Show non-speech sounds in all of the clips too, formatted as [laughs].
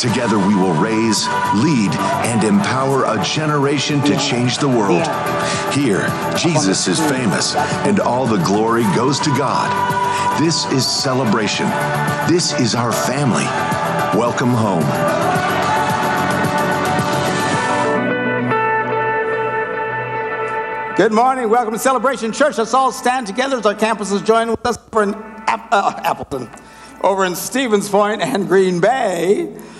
Together we will raise, lead, and empower a generation to change the world. Here, Jesus is famous, and all the glory goes to God. This is celebration. This is our family. Welcome home. Good morning. Welcome to Celebration Church. Let's all stand together as our campuses join with us over in uh, Appleton, over in Stevens Point and Green Bay.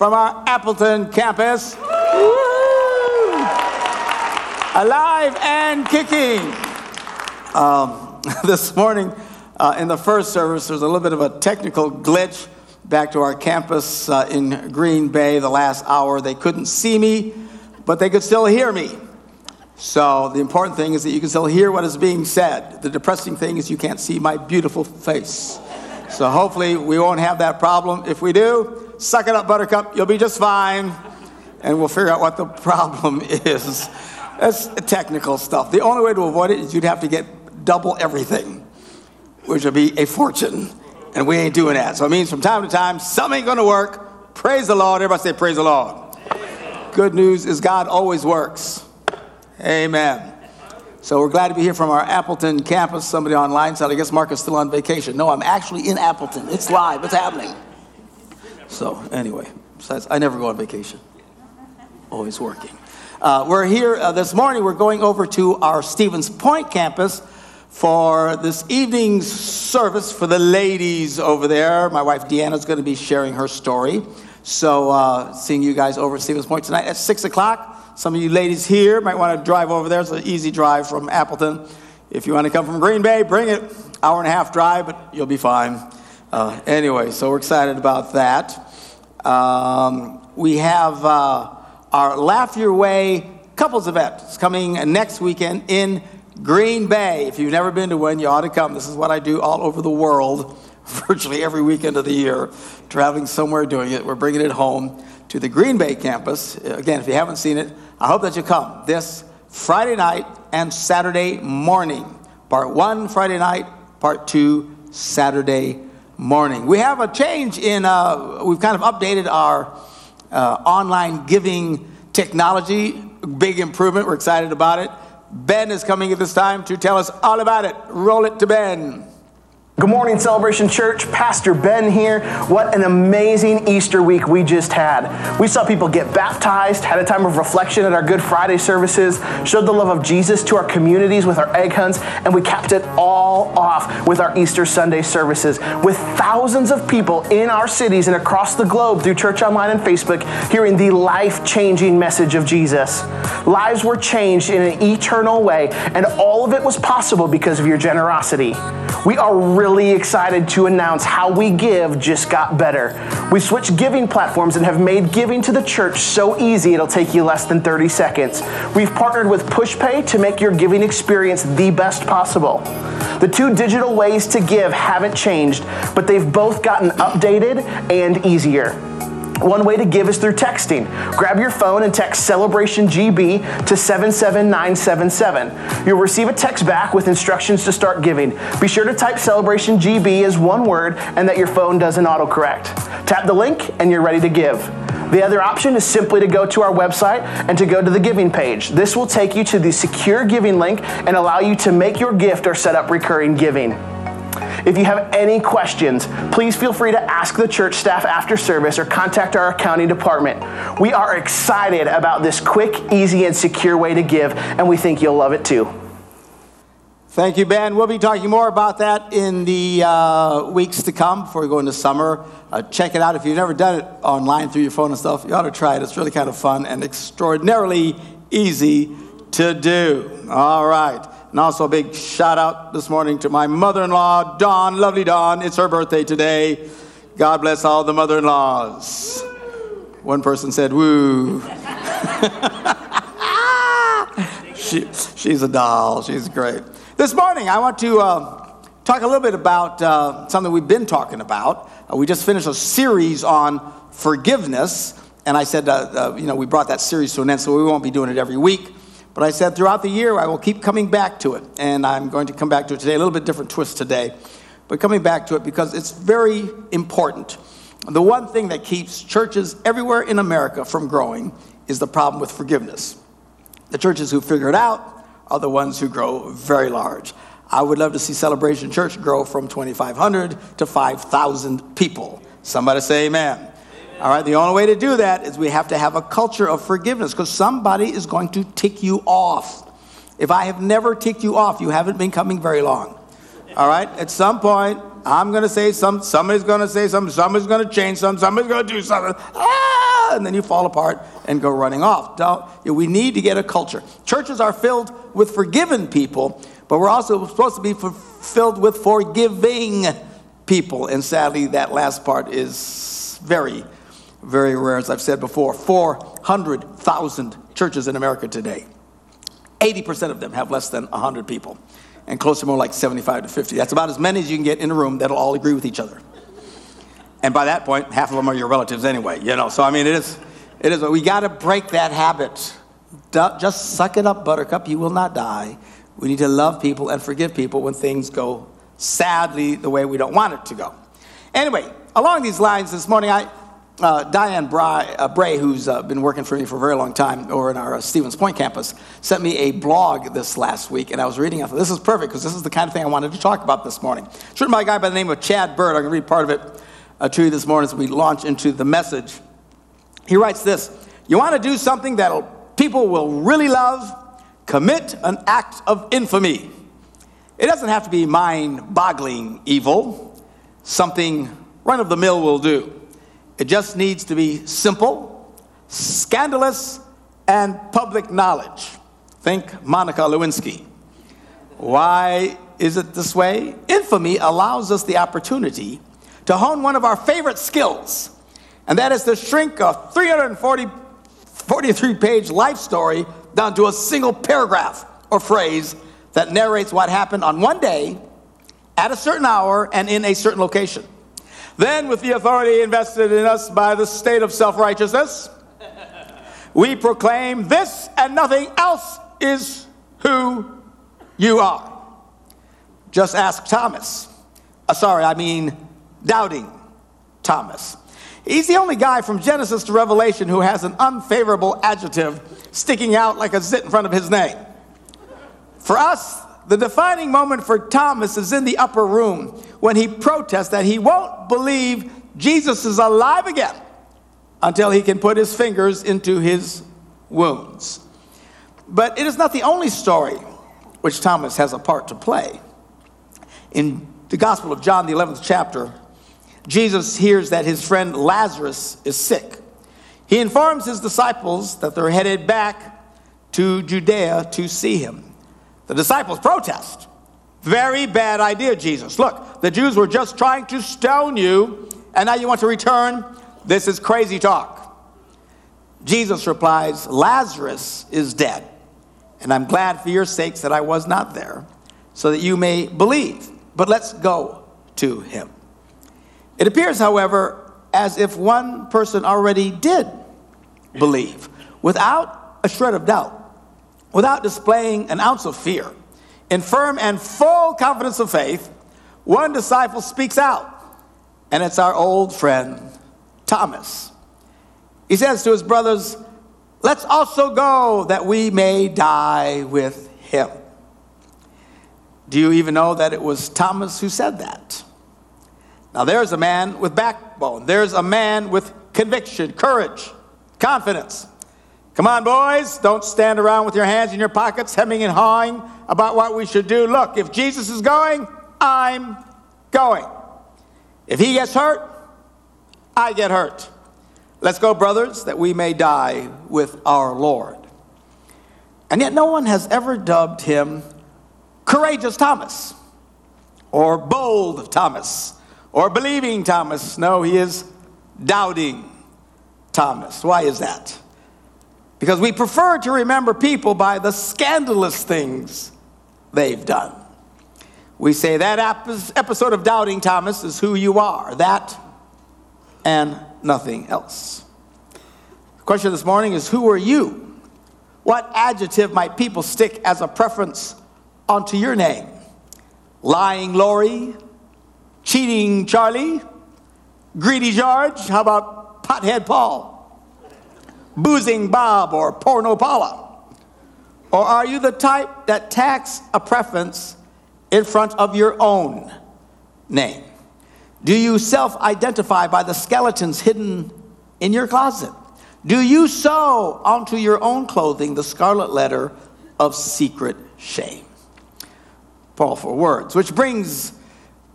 from our Appleton campus. Alive and kicking. Um, [laughs] this morning uh, in the first service, there was a little bit of a technical glitch back to our campus uh, in Green Bay the last hour. They couldn't see me, but they could still hear me. So the important thing is that you can still hear what is being said. The depressing thing is you can't see my beautiful face. So hopefully we won't have that problem. If we do, suck it up, Buttercup. You'll be just fine and we'll figure out what the problem [laughs] is. That's technical stuff. The only way to avoid it is you'd have to get double everything, which would be a fortune. And we ain't doing that. So it means from time to time, something ain't gonna work. Praise the Lord. Everybody say, Praise the Lord. Good news is God always works. Amen. So we're glad to be here from our Appleton campus. Somebody online said, I guess Mark is still on vacation. No, I'm actually in Appleton. It's live, it's happening. So, anyway, besides, I never go on vacation always working. Uh, we're here uh, this morning. We're going over to our Stevens Point campus for this evening's service for the ladies over there. My wife Deanna is going to be sharing her story. So, uh, seeing you guys over at Stevens Point tonight at 6 o'clock. Some of you ladies here might want to drive over there. It's an easy drive from Appleton. If you want to come from Green Bay, bring it. Hour and a half drive, but you'll be fine. Uh, anyway, so we're excited about that. Um, we have uh, our Laugh Your Way couples event. It's coming next weekend in Green Bay. If you've never been to one, you ought to come. This is what I do all over the world, [laughs] virtually every weekend of the year, traveling somewhere doing it. We're bringing it home to the Green Bay campus. Again, if you haven't seen it, I hope that you come this Friday night and Saturday morning. Part one, Friday night, part two, Saturday morning. We have a change in, uh, we've kind of updated our uh, online giving technology. Big improvement. We're excited about it. Ben is coming at this time to tell us all about it. Roll it to Ben. Good morning, Celebration Church. Pastor Ben here. What an amazing Easter week we just had. We saw people get baptized, had a time of reflection at our Good Friday services, showed the love of Jesus to our communities with our egg hunts, and we capped it all off with our Easter Sunday services. With thousands of people in our cities and across the globe through Church Online and Facebook hearing the life changing message of Jesus. Lives were changed in an eternal way, and all of it was possible because of your generosity. We are really really excited to announce how we give just got better. We switched giving platforms and have made giving to the church so easy it'll take you less than 30 seconds. We've partnered with PushPay to make your giving experience the best possible. The two digital ways to give haven't changed, but they've both gotten updated and easier. One way to give is through texting. Grab your phone and text Celebration GB to 77977. You'll receive a text back with instructions to start giving. Be sure to type Celebration GB as one word and that your phone doesn't autocorrect. Tap the link and you're ready to give. The other option is simply to go to our website and to go to the giving page. This will take you to the secure giving link and allow you to make your gift or set up recurring giving. If you have any questions, please feel free to ask the church staff after service or contact our accounting department. We are excited about this quick, easy, and secure way to give, and we think you'll love it too. Thank you, Ben. We'll be talking more about that in the uh, weeks to come before we go into summer. Uh, check it out. If you've never done it online through your phone and stuff, you ought to try it. It's really kind of fun and extraordinarily easy to do. All right. And also a big shout out this morning to my mother in law, Dawn, lovely Dawn. It's her birthday today. God bless all the mother in laws. One person said, woo. [laughs] she, she's a doll. She's great. This morning, I want to uh, talk a little bit about uh, something we've been talking about. Uh, we just finished a series on forgiveness, and I said, uh, uh, you know, we brought that series to an end, so we won't be doing it every week. But I said throughout the year, I will keep coming back to it, and I'm going to come back to it today. A little bit different twist today, but coming back to it because it's very important. The one thing that keeps churches everywhere in America from growing is the problem with forgiveness. The churches who figure it out are the ones who grow very large. I would love to see Celebration Church grow from 2,500 to 5,000 people. Somebody say amen. All right, the only way to do that is we have to have a culture of forgiveness because somebody is going to tick you off. If I have never ticked you off, you haven't been coming very long. All right, at some point, I'm going to say something, somebody's going to say something, somebody's going to change something, somebody's going to do something. Ah, and then you fall apart and go running off. Don't, we need to get a culture. Churches are filled with forgiven people, but we're also supposed to be filled with forgiving people. And sadly, that last part is very, very rare, as I've said before. 400,000 churches in America today. 80% of them have less than 100 people and closer more like 75 to 50. That's about as many as you can get in a room that'll all agree with each other. And by that point, half of them are your relatives anyway, you know. So I mean, it is, it is. We got to break that habit. Just suck it up, Buttercup. You will not die. We need to love people and forgive people when things go sadly the way we don't want it to go. Anyway, along these lines, this morning I uh, Diane Bray, uh, Bray who's uh, been working for me for a very long time over in our uh, Stevens Point campus, sent me a blog this last week, and I was reading it. This is perfect because this is the kind of thing I wanted to talk about this morning. It's written by a guy by the name of Chad Bird. I'm going to read part of it uh, to you this morning as we launch into the message. He writes this You want to do something that people will really love? Commit an act of infamy. It doesn't have to be mind boggling evil, something run of the mill will do. It just needs to be simple, scandalous, and public knowledge. Think Monica Lewinsky. Why is it this way? Infamy allows us the opportunity to hone one of our favorite skills, and that is to shrink a 343 page life story down to a single paragraph or phrase that narrates what happened on one day, at a certain hour, and in a certain location. Then, with the authority invested in us by the state of self righteousness, we proclaim this and nothing else is who you are. Just ask Thomas. Uh, sorry, I mean doubting Thomas. He's the only guy from Genesis to Revelation who has an unfavorable adjective sticking out like a zit in front of his name. For us, the defining moment for Thomas is in the upper room when he protests that he won't believe Jesus is alive again until he can put his fingers into his wounds. But it is not the only story which Thomas has a part to play. In the Gospel of John, the 11th chapter, Jesus hears that his friend Lazarus is sick. He informs his disciples that they're headed back to Judea to see him. The disciples protest. Very bad idea, Jesus. Look, the Jews were just trying to stone you, and now you want to return? This is crazy talk. Jesus replies, Lazarus is dead, and I'm glad for your sakes that I was not there, so that you may believe. But let's go to him. It appears, however, as if one person already did believe without a shred of doubt without displaying an ounce of fear. In firm and full confidence of faith, one disciple speaks out, and it's our old friend Thomas. He says to his brothers, Let's also go that we may die with him. Do you even know that it was Thomas who said that? Now, there's a man with backbone. There's a man with conviction, courage, confidence. Come on, boys, don't stand around with your hands in your pockets, hemming and hawing about what we should do. Look, if Jesus is going, I'm going. If he gets hurt, I get hurt. Let's go, brothers, that we may die with our Lord. And yet, no one has ever dubbed him courageous Thomas, or bold Thomas, or believing Thomas. No, he is doubting Thomas. Why is that? Because we prefer to remember people by the scandalous things they've done. We say that episode of Doubting Thomas is who you are, that and nothing else. The question this morning is Who are you? What adjective might people stick as a preference onto your name? Lying Lori? Cheating Charlie? Greedy George? How about Pothead Paul? Boozing Bob or Porno Paula? Or are you the type that tacks a preference in front of your own name? Do you self identify by the skeletons hidden in your closet? Do you sew onto your own clothing the scarlet letter of secret shame? Powerful words, which brings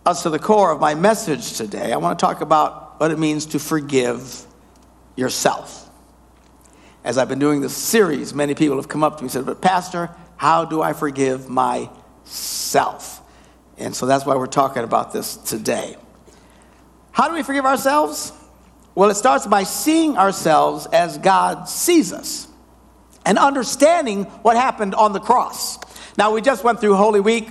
us to the core of my message today. I want to talk about what it means to forgive yourself. As I've been doing this series, many people have come up to me and said, But, Pastor, how do I forgive myself? And so that's why we're talking about this today. How do we forgive ourselves? Well, it starts by seeing ourselves as God sees us and understanding what happened on the cross. Now, we just went through Holy Week,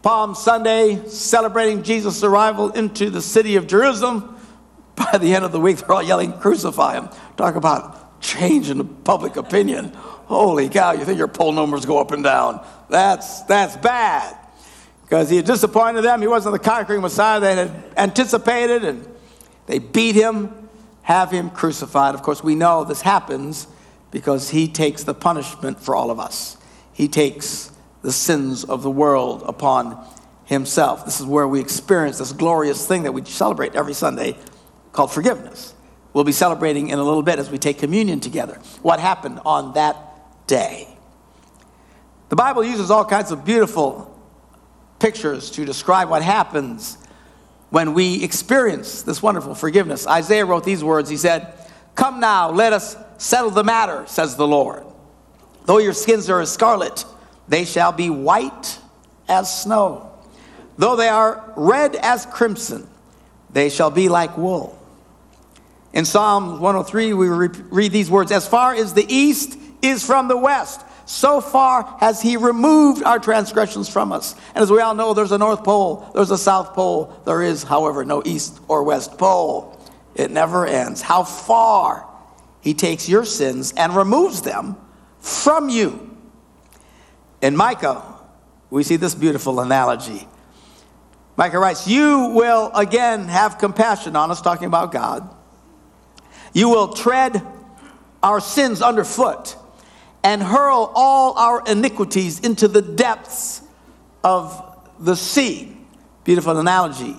Palm Sunday, celebrating Jesus' arrival into the city of Jerusalem. [laughs] By the end of the week, they're all yelling, Crucify him. Talk about change in the public opinion. Holy cow, you think your poll numbers go up and down. That's, that's bad because he had disappointed them. He wasn't the conquering Messiah they had anticipated, and they beat him, have him crucified. Of course, we know this happens because he takes the punishment for all of us. He takes the sins of the world upon himself. This is where we experience this glorious thing that we celebrate every Sunday called forgiveness. We'll be celebrating in a little bit as we take communion together. What happened on that day? The Bible uses all kinds of beautiful pictures to describe what happens when we experience this wonderful forgiveness. Isaiah wrote these words He said, Come now, let us settle the matter, says the Lord. Though your skins are as scarlet, they shall be white as snow. Though they are red as crimson, they shall be like wool. In Psalm 103, we read these words As far as the east is from the west, so far has he removed our transgressions from us. And as we all know, there's a North Pole, there's a South Pole. There is, however, no East or West Pole. It never ends. How far he takes your sins and removes them from you. In Micah, we see this beautiful analogy. Micah writes, You will again have compassion on us, talking about God. You will tread our sins underfoot and hurl all our iniquities into the depths of the sea. Beautiful analogy,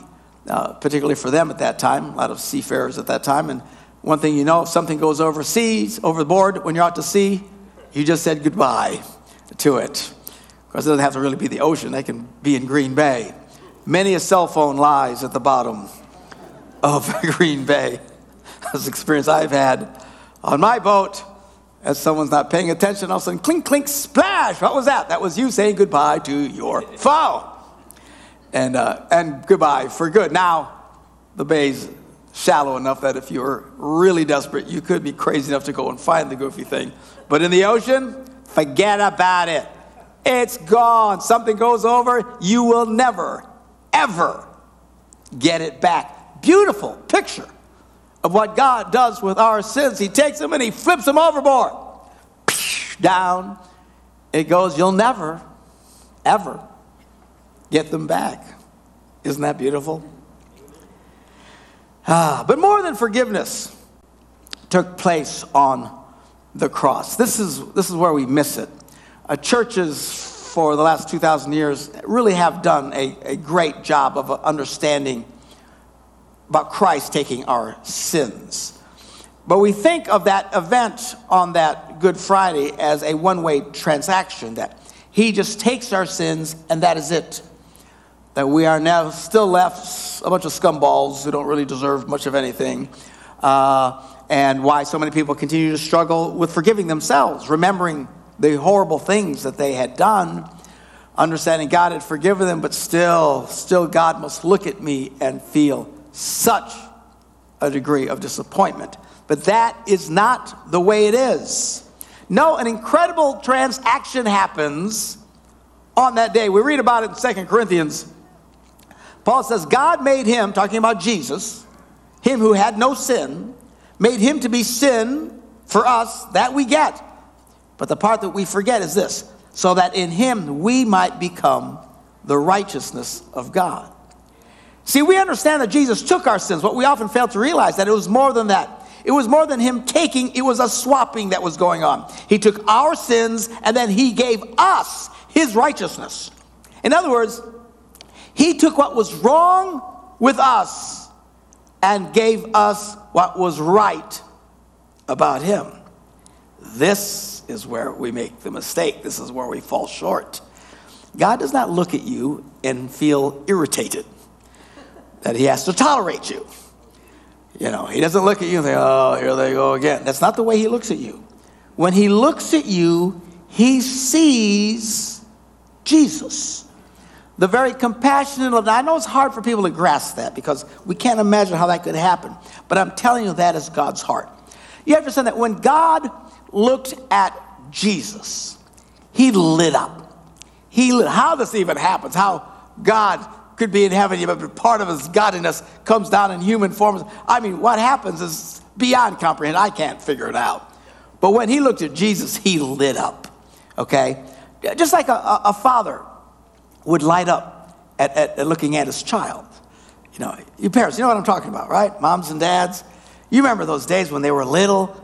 uh, particularly for them at that time, a lot of seafarers at that time. And one thing you know, if something goes overseas, overboard, when you're out to sea, you just said goodbye to it. Because it doesn't have to really be the ocean, they can be in Green Bay. Many a cell phone lies at the bottom of [laughs] Green Bay. [laughs] That's experience I've had on my boat as someone's not paying attention, all of a sudden, clink, clink, splash. What was that? That was you saying goodbye to your foe. And, uh, and goodbye for good. Now, the bay's shallow enough that if you're really desperate, you could be crazy enough to go and find the goofy thing. But in the ocean, forget about it. It's gone. Something goes over, you will never, ever get it back. Beautiful picture of what God does with our sins. He takes them and he flips them overboard. Down it goes. You'll never, ever get them back. Isn't that beautiful? Ah, but more than forgiveness, took place on the cross. This is, this is where we miss it. Uh, churches for the last 2,000 years really have done a, a great job of understanding about Christ taking our sins. But we think of that event on that Good Friday as a one way transaction that He just takes our sins and that is it. That we are now still left a bunch of scumballs who don't really deserve much of anything. Uh, and why so many people continue to struggle with forgiving themselves, remembering the horrible things that they had done, understanding God had forgiven them, but still, still God must look at me and feel such a degree of disappointment. But that is not the way it is. No, an incredible transaction happens on that day. We read about it in Second Corinthians. Paul says, God made him, talking about Jesus, him who had no sin, made him to be sin for us that we get. But the part that we forget is this so that in him we might become the righteousness of God. See, we understand that Jesus took our sins, but we often fail to realize that it was more than that. It was more than him taking, it was a swapping that was going on. He took our sins and then he gave us his righteousness. In other words, he took what was wrong with us and gave us what was right about him. This is where we make the mistake. This is where we fall short. God does not look at you and feel irritated that he has to tolerate you. You know, he doesn't look at you and say, oh, here they go again. That's not the way he looks at you. When he looks at you, he sees Jesus. The very compassionate, and I know it's hard for people to grasp that because we can't imagine how that could happen. But I'm telling you, that is God's heart. You have to understand that when God looked at Jesus, he lit up. He lit, how this even happens, how God could be in heaven, but part of his godliness comes down in human forms. I mean, what happens is beyond comprehend. I can't figure it out. But when he looked at Jesus, he lit up. Okay? Just like a, a father would light up at, at, at looking at his child. You know, you parents, you know what I'm talking about, right? Moms and dads. You remember those days when they were little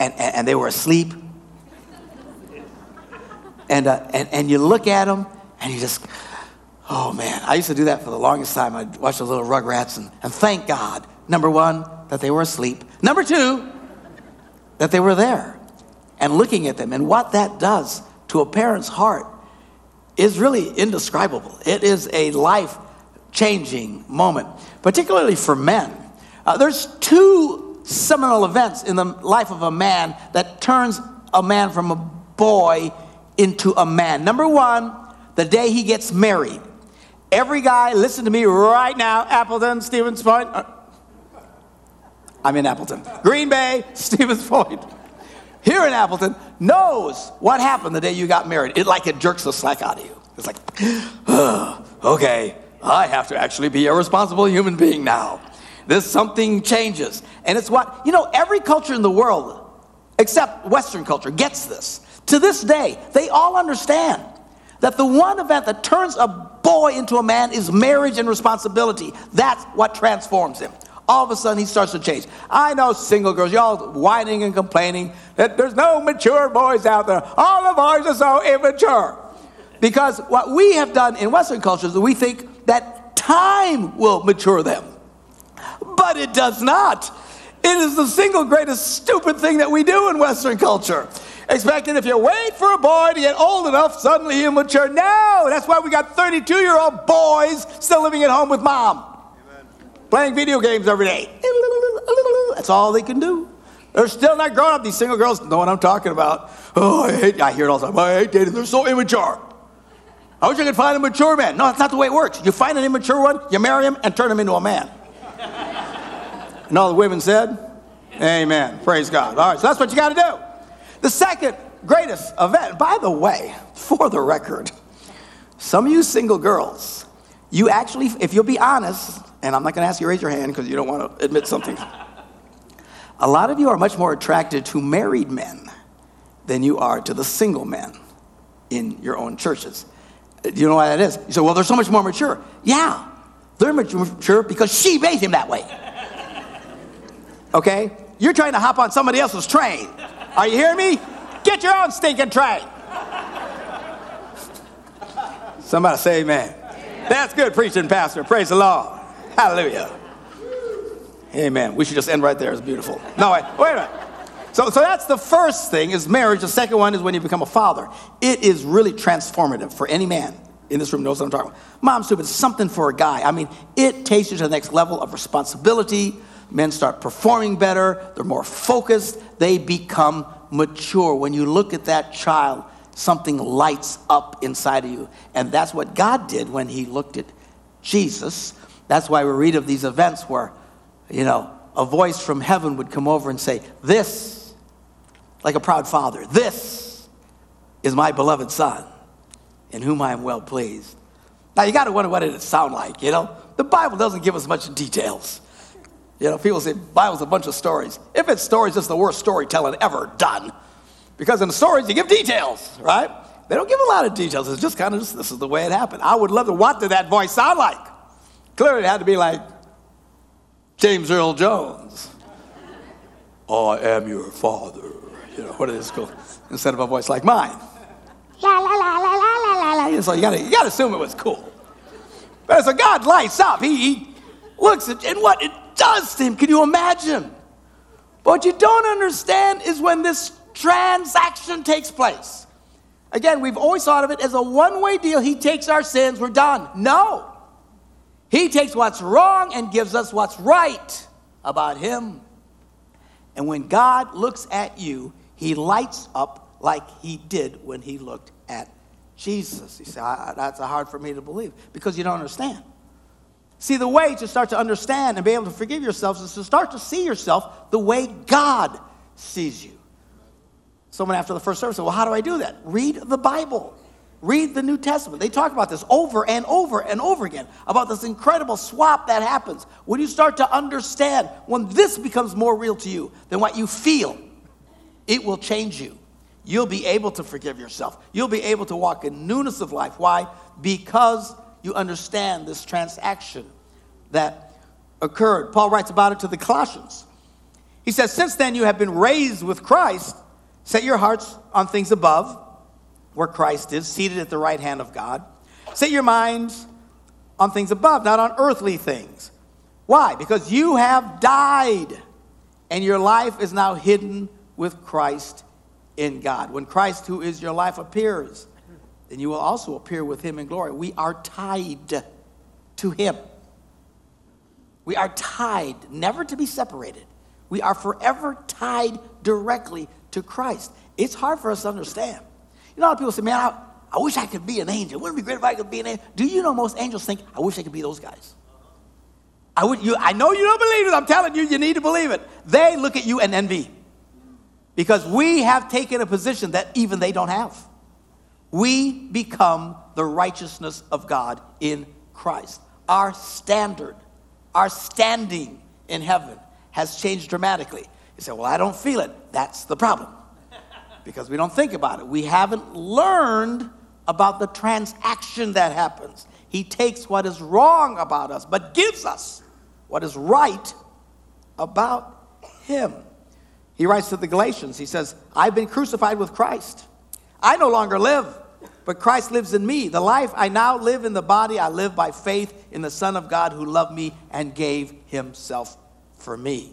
and, and, and they were asleep? And, uh, and, and you look at them and you just, Oh man, I used to do that for the longest time. I'd watch the little rugrats and, and thank God, number one, that they were asleep. Number two, that they were there and looking at them. And what that does to a parent's heart is really indescribable. It is a life changing moment, particularly for men. Uh, there's two seminal events in the life of a man that turns a man from a boy into a man. Number one, the day he gets married. Every guy, listen to me right now, Appleton, Stevens Point. Uh, I'm in Appleton. Green Bay, [laughs] Stevens Point. Here in Appleton, knows what happened the day you got married. It like it jerks the slack out of you. It's like, oh, [sighs] okay, I have to actually be a responsible human being now. This something changes. And it's what, you know, every culture in the world, except Western culture, gets this. To this day, they all understand that the one event that turns a boy into a man is marriage and responsibility. That's what transforms him. All of a sudden, he starts to change. I know single girls, y'all whining and complaining that there's no mature boys out there. All the boys are so immature. Because what we have done in Western cultures is we think that time will mature them. But it does not. It is the single greatest stupid thing that we do in Western culture expecting if you wait for a boy to get old enough, suddenly he'll mature. No, that's why we got 32 year old boys still living at home with mom, Amen. playing video games every day. That's all they can do. They're still not grown up. These single girls know what I'm talking about. Oh, I hate, I hear it all the time. I hate dating. They're so immature. I wish I could find a mature man. No, that's not the way it works. You find an immature one, you marry him, and turn him into a man. And all the women said, Amen. Praise God. All right, so that's what you got to do. The second greatest event, by the way, for the record, some of you single girls, you actually, if you'll be honest, and I'm not going to ask you to raise your hand because you don't want to admit something. A lot of you are much more attracted to married men than you are to the single men in your own churches. Do you know why that is? You say, well, they're so much more mature. Yeah, they're mature because she made him that way. Okay? You're trying to hop on somebody else's train. Are you hearing me? Get your own stinking train. Somebody say amen. That's good preaching, Pastor. Praise the Lord. Hallelujah. Amen. We should just end right there. It's beautiful. No, wait, wait a minute. So, so that's the first thing is marriage. The second one is when you become a father. It is really transformative for any man in this room knows what I'm talking about. Mom soup is something for a guy. I mean, it takes you to the next level of responsibility. Men start performing better. They're more focused. They become mature. When you look at that child, something lights up inside of you. And that's what God did when he looked at Jesus. That's why we read of these events where, you know, a voice from heaven would come over and say, This, like a proud father, this is my beloved son in whom I am well pleased. Now you got to wonder what did it sound like, you know? The Bible doesn't give us much details. You know, people say Bible's a bunch of stories. If it's stories, it's the worst storytelling ever done. Because in the stories, you give details, right? They don't give a lot of details. It's just kind of just, this is the way it happened. I would love to, what did that voice sound like? Clearly, it had to be like James Earl Jones. I am your father. You know, what is called? Instead of a voice like mine. La, la, la, la, la, la, la, la. So you gotta, you gotta assume it was cool. But a God lights up, he, he looks at, and what it does him, can you imagine? But what you don't understand is when this transaction takes place. Again, we've always thought of it as a one way deal. He takes our sins, we're done. No. He takes what's wrong and gives us what's right about Him. And when God looks at you, He lights up like He did when He looked at Jesus. You say, that's hard for me to believe because you don't understand. See, the way to start to understand and be able to forgive yourselves is to start to see yourself the way God sees you. Someone after the first service said, Well, how do I do that? Read the Bible. Read the New Testament. They talk about this over and over and over again about this incredible swap that happens when you start to understand when this becomes more real to you than what you feel. It will change you. You'll be able to forgive yourself. You'll be able to walk in newness of life. Why? Because you understand this transaction that occurred. Paul writes about it to the Colossians. He says, Since then you have been raised with Christ, set your hearts on things above, where Christ is, seated at the right hand of God. Set your minds on things above, not on earthly things. Why? Because you have died, and your life is now hidden with Christ in God. When Christ, who is your life, appears, then you will also appear with him in glory. We are tied to him. We are tied, never to be separated. We are forever tied directly to Christ. It's hard for us to understand. You know, a lot of people say, man, I, I wish I could be an angel. Wouldn't it be great if I could be an angel? Do you know most angels think, I wish I could be those guys? I, would, you, I know you don't believe it. I'm telling you, you need to believe it. They look at you and envy because we have taken a position that even they don't have. We become the righteousness of God in Christ. Our standard, our standing in heaven has changed dramatically. You say, Well, I don't feel it. That's the problem because we don't think about it. We haven't learned about the transaction that happens. He takes what is wrong about us, but gives us what is right about Him. He writes to the Galatians, he says, I've been crucified with Christ. I no longer live, but Christ lives in me. The life I now live in the body, I live by faith in the Son of God who loved me and gave himself for me.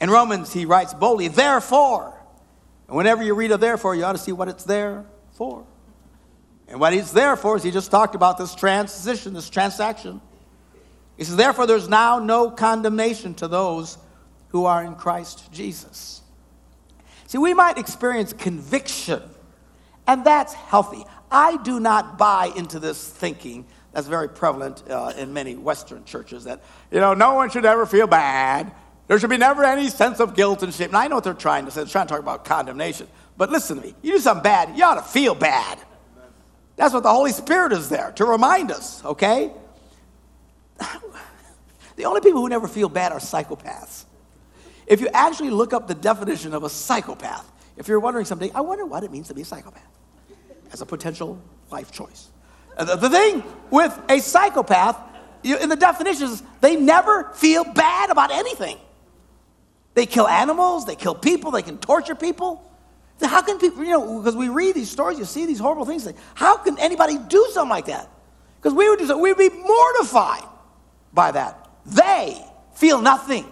In Romans, he writes boldly, Therefore, and whenever you read a therefore, you ought to see what it's there for. And what he's there for is he just talked about this transition, this transaction. He says, Therefore, there's now no condemnation to those who are in Christ Jesus. See, we might experience conviction, and that's healthy. I do not buy into this thinking that's very prevalent uh, in many Western churches that, you know, no one should ever feel bad. There should be never any sense of guilt and shame. And I know what they're trying to say. They're trying to talk about condemnation. But listen to me. You do something bad, you ought to feel bad. That's what the Holy Spirit is there to remind us, okay? [sighs] the only people who never feel bad are psychopaths. If you actually look up the definition of a psychopath, if you're wondering someday, I wonder what it means to be a psychopath as a potential life choice. The, thing with a psychopath, in the definitions, they never feel bad about anything. They kill animals, they kill people, they can torture people. How can people, you know, because we read these stories, you see these horrible things. How can anybody do something like that? Because we would do so, we'd be mortified by that. They feel nothing.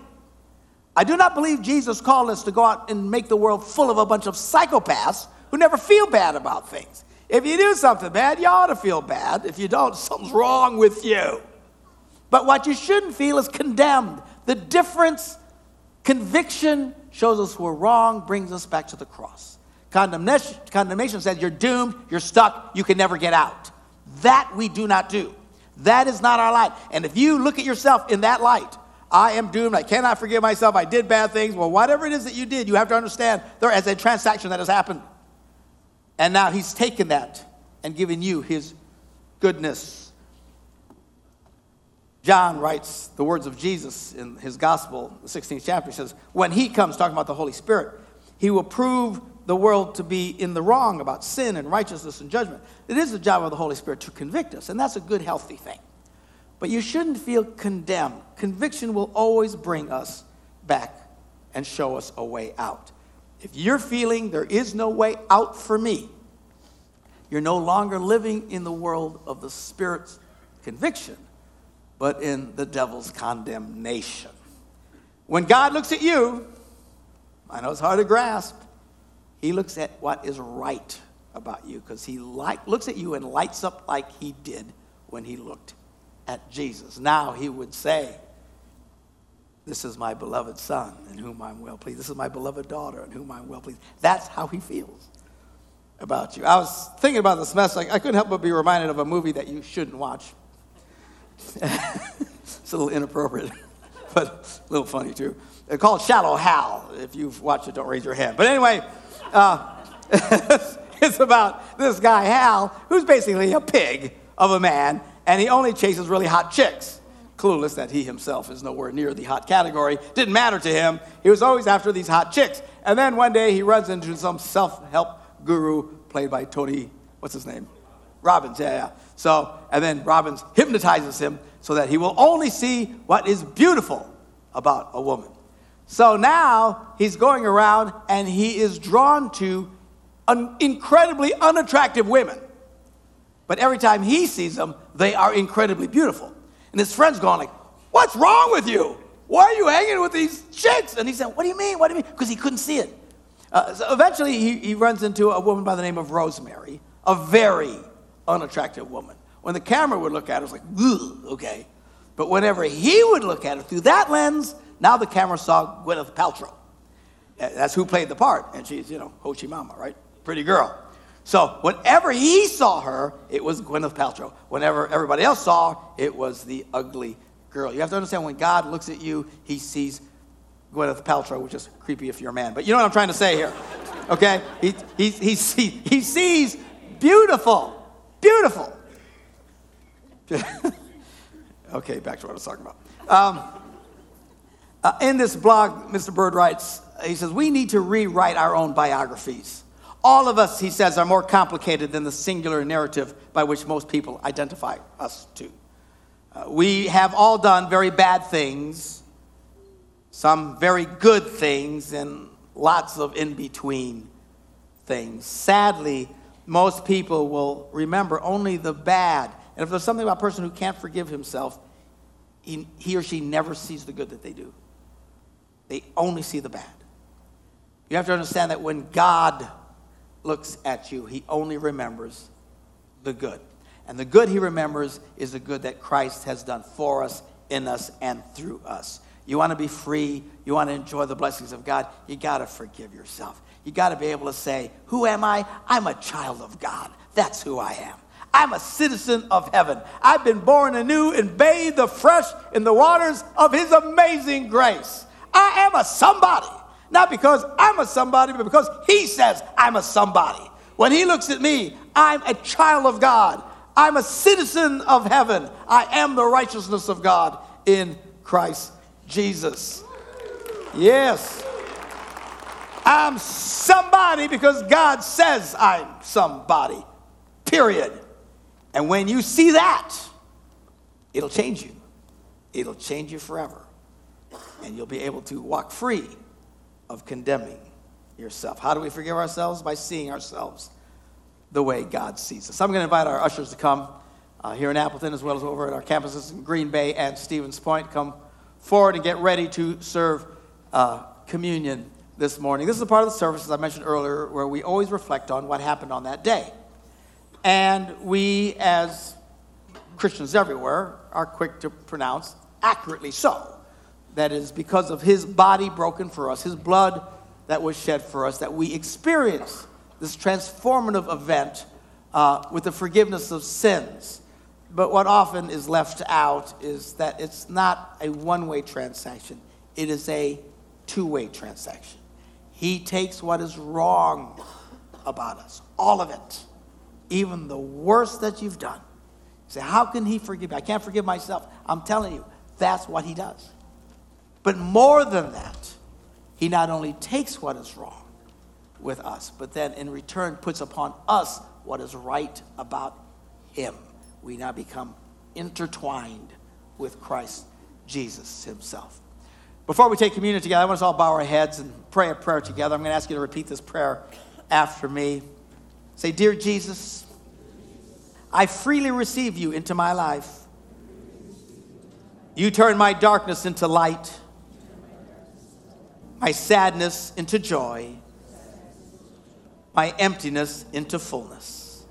I do not believe Jesus called us to go out and make the world full of a bunch of psychopaths who never feel bad about things. If you do something bad, you ought to feel bad. If you don't, [laughs] something's wrong with you. But what you shouldn't feel is condemned. The difference, conviction shows us we're wrong, brings us back to the cross. Condemnation, condemnation says you're doomed, you're stuck, you can never get out. That we do not do. That is not our light. And if you look at yourself in that light, I am doomed, I cannot forgive myself, I did bad things. Well, whatever it is that you did, you have to understand there is a transaction that has happened. And now he's taken that and given you his goodness. John writes the words of Jesus in his gospel, the 16th chapter. He says, When he comes, talking about the Holy Spirit, he will prove the world to be in the wrong about sin and righteousness and judgment. It is the job of the Holy Spirit to convict us, and that's a good, healthy thing. But you shouldn't feel condemned. Conviction will always bring us back and show us a way out. If you're feeling there is no way out for me, you're no longer living in the world of the Spirit's conviction, but in the devil's condemnation. When God looks at you, I know it's hard to grasp, he looks at what is right about you because he looks at you and lights up like he did when he looked at Jesus. Now he would say, This is my beloved son in whom I'm well pleased. This is my beloved daughter in whom I'm well pleased. That's how he feels about you. I was thinking about this message. I couldn't help but be reminded of a movie that you shouldn't watch. [laughs] it's a little inappropriate, [laughs] but a little funny too. It's called Shallow Hal. If you've watched it, don't raise your hand. But anyway, uh, [laughs] it's about this guy, Hal, who's basically a pig of a man, and he only chases really hot chicks. Clueless that he himself is nowhere near the hot category. Didn't matter to him. He was always after these hot chicks. And then one day he runs into some self help guru played by Tony, what's his name? Robbins, yeah, yeah. So, and then Robbins hypnotizes him so that he will only see what is beautiful about a woman. So now he's going around and he is drawn to un- incredibly unattractive women. But every time he sees them, they are incredibly beautiful. And his friend's going like, what's wrong with you? Why are you hanging with these chicks? And he said, what do you mean? What do you mean? Because he couldn't see it. Uh, so eventually he, he runs into a woman by the name of Rosemary, a very unattractive woman. When the camera would look at her, it was like, okay. But whenever he would look at her through that lens, now the camera saw Gwyneth Paltrow. That's who played the part. And she's, you know, Ho Chi Mama, right? Pretty girl. So whenever he saw her, it was Gwyneth Paltrow. Whenever everybody else saw, it was the ugly girl. You have to understand when God looks at you, he sees Gwyneth Paltrow, which is creepy if you're a man. But you know what I'm trying to say here. Okay? He, he, he, see, he sees beautiful. Beautiful. [laughs] okay, back to what I was talking about. Um, uh, in this blog, Mr. Bird writes, he says, We need to rewrite our own biographies. All of us, he says, are more complicated than the singular narrative by which most people identify us to. Uh, we have all done very bad things, some very good things, and lots of in between things. Sadly, most people will remember only the bad. And if there's something about a person who can't forgive himself, he, he or she never sees the good that they do. They only see the bad. You have to understand that when God looks at you, he only remembers the good. And the good he remembers is the good that Christ has done for us, in us, and through us. You want to be free, you want to enjoy the blessings of God, you got to forgive yourself. You got to be able to say, Who am I? I'm a child of God. That's who I am. I'm a citizen of heaven. I've been born anew and bathed afresh in the waters of his amazing grace. I am a somebody. Not because I'm a somebody, but because He says I'm a somebody. When He looks at me, I'm a child of God. I'm a citizen of heaven. I am the righteousness of God in Christ Jesus. Yes. I'm somebody because God says I'm somebody. Period. And when you see that, it'll change you. It'll change you forever and you'll be able to walk free of condemning yourself. How do we forgive ourselves? By seeing ourselves the way God sees us. I'm going to invite our ushers to come uh, here in Appleton as well as over at our campuses in Green Bay and Stevens Point. Come forward and get ready to serve uh, communion this morning. This is a part of the service, as I mentioned earlier, where we always reflect on what happened on that day. And we, as Christians everywhere, are quick to pronounce, accurately so, that is because of his body broken for us, his blood that was shed for us, that we experience this transformative event uh, with the forgiveness of sins. But what often is left out is that it's not a one way transaction, it is a two way transaction. He takes what is wrong about us, all of it, even the worst that you've done. You say, How can He forgive me? I can't forgive myself. I'm telling you, that's what He does. But more than that, He not only takes what is wrong with us, but then in return puts upon us what is right about Him. We now become intertwined with Christ Jesus Himself. Before we take communion together, I want us all bow our heads and pray a prayer together. I'm going to ask you to repeat this prayer after me. Say, Dear Jesus, I freely receive you into my life. You turn my darkness into light, my sadness into joy, my emptiness into fullness.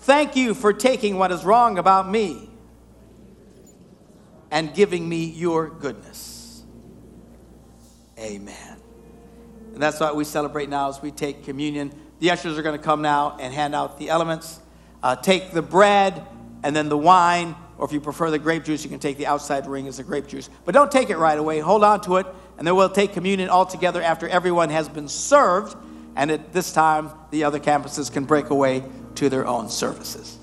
Thank you for taking what is wrong about me and giving me your goodness. Amen. And that's what we celebrate now as we take communion. The ushers are going to come now and hand out the elements. Uh, take the bread and then the wine, or if you prefer the grape juice, you can take the outside ring as the grape juice. But don't take it right away. Hold on to it, and then we'll take communion all together after everyone has been served. And at this time, the other campuses can break away to their own services.